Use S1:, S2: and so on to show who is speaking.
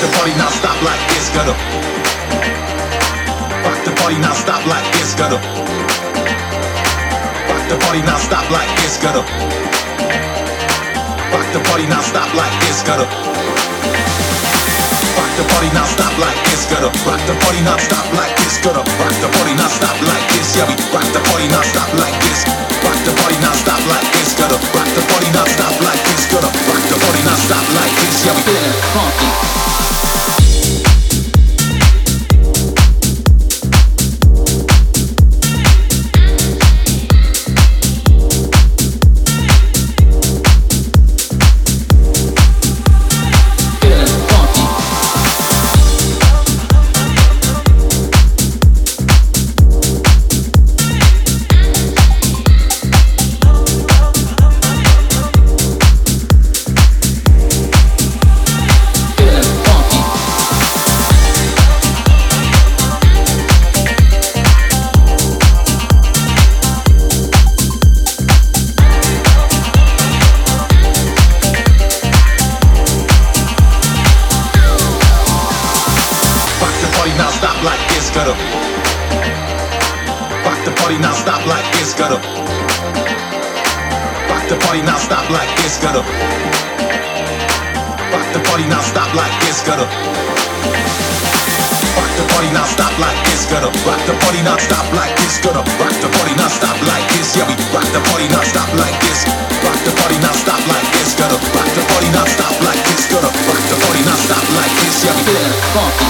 S1: the party now stop like this, gotta rock the party now stop like this, gotta rock the party now stop like this, gotta rock the party now stop like this, gotta rock the party now stop like this, gotta rock the party now stop like this, gotta rock the party now stop like this, yeah we rock the party now stop like this, rock the party now stop like this, gotta rock the party now stop like this, gotta rock the party now stop like this, yeah we funky. Like Rock the party now stop like this, gotta Rock the party now stop like this, gotta Rock the party now stop like this, gotta Rock the party now stop like this, gotta Rock the party now stop like this, gotta Rock the party now stop like this, yeah we rock the party now stop like this Rock the party now stop like this, gotta Rock the party now stop like this, gotta Rock the party now stop like this, yeah we
S2: funky.